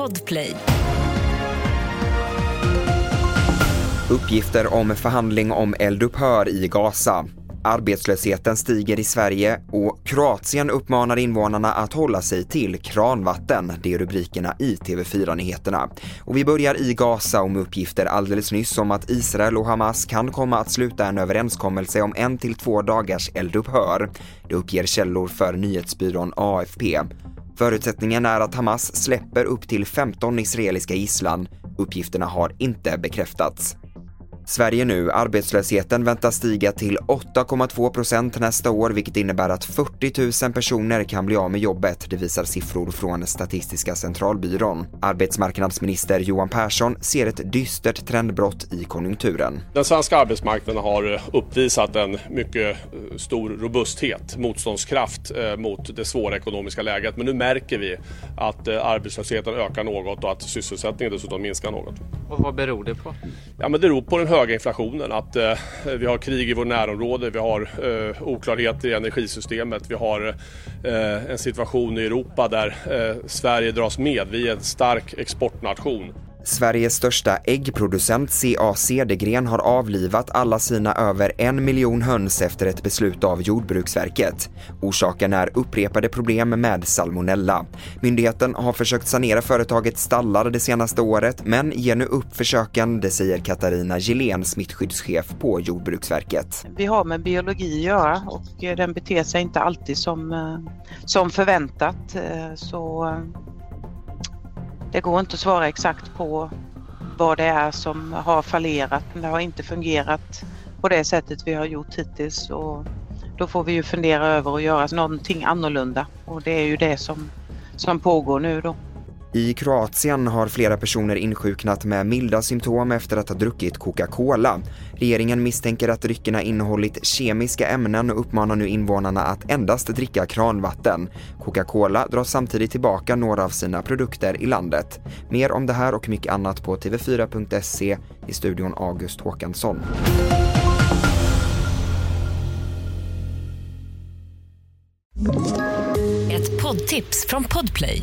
Podplay. Uppgifter om förhandling om eldupphör i Gaza. Arbetslösheten stiger i Sverige och Kroatien uppmanar invånarna att hålla sig till kranvatten. Det är rubrikerna i TV4-nyheterna. Och vi börjar i Gaza och med uppgifter alldeles nyss om att Israel och Hamas kan komma att sluta en överenskommelse om en till två dagars eldupphör. Det uppger källor för nyhetsbyrån AFP. Förutsättningen är att Hamas släpper upp till 15 israeliska gisslan. Uppgifterna har inte bekräftats. Sverige nu. Arbetslösheten väntas stiga till 8,2 procent nästa år, vilket innebär att 40 000 personer kan bli av med jobbet. Det visar siffror från Statistiska centralbyrån. Arbetsmarknadsminister Johan Persson ser ett dystert trendbrott i konjunkturen. Den svenska arbetsmarknaden har uppvisat en mycket eh, stor robusthet, motståndskraft eh, mot det svåra ekonomiska läget. Men nu märker vi att eh, arbetslösheten ökar något och att sysselsättningen dessutom minskar något. Och vad beror det på? Ja, men det beror på den höga höga inflationen, att eh, vi har krig i vårt närområde, vi har eh, oklarheter i energisystemet, vi har eh, en situation i Europa där eh, Sverige dras med. Vi är en stark exportnation. Sveriges största äggproducent CA Cedergren har avlivat alla sina över en miljon höns efter ett beslut av Jordbruksverket. Orsaken är upprepade problem med salmonella. Myndigheten har försökt sanera företagets stallar det senaste året men ger nu upp försöken, det säger Katarina Gillén, smittskyddschef på Jordbruksverket. Vi har med biologi att göra och eh, den beter sig inte alltid som, eh, som förväntat. Eh, så det går inte att svara exakt på vad det är som har fallerat, det har inte fungerat på det sättet vi har gjort hittills. Och då får vi ju fundera över att göra någonting annorlunda och det är ju det som, som pågår nu då. I Kroatien har flera personer insjuknat med milda symptom efter att ha druckit Coca-Cola. Regeringen misstänker att dryckerna innehållit kemiska ämnen och uppmanar nu invånarna att endast dricka kranvatten. Coca-Cola drar samtidigt tillbaka några av sina produkter i landet. Mer om det här och mycket annat på tv4.se i studion August Håkansson. Ett poddtips från Podplay.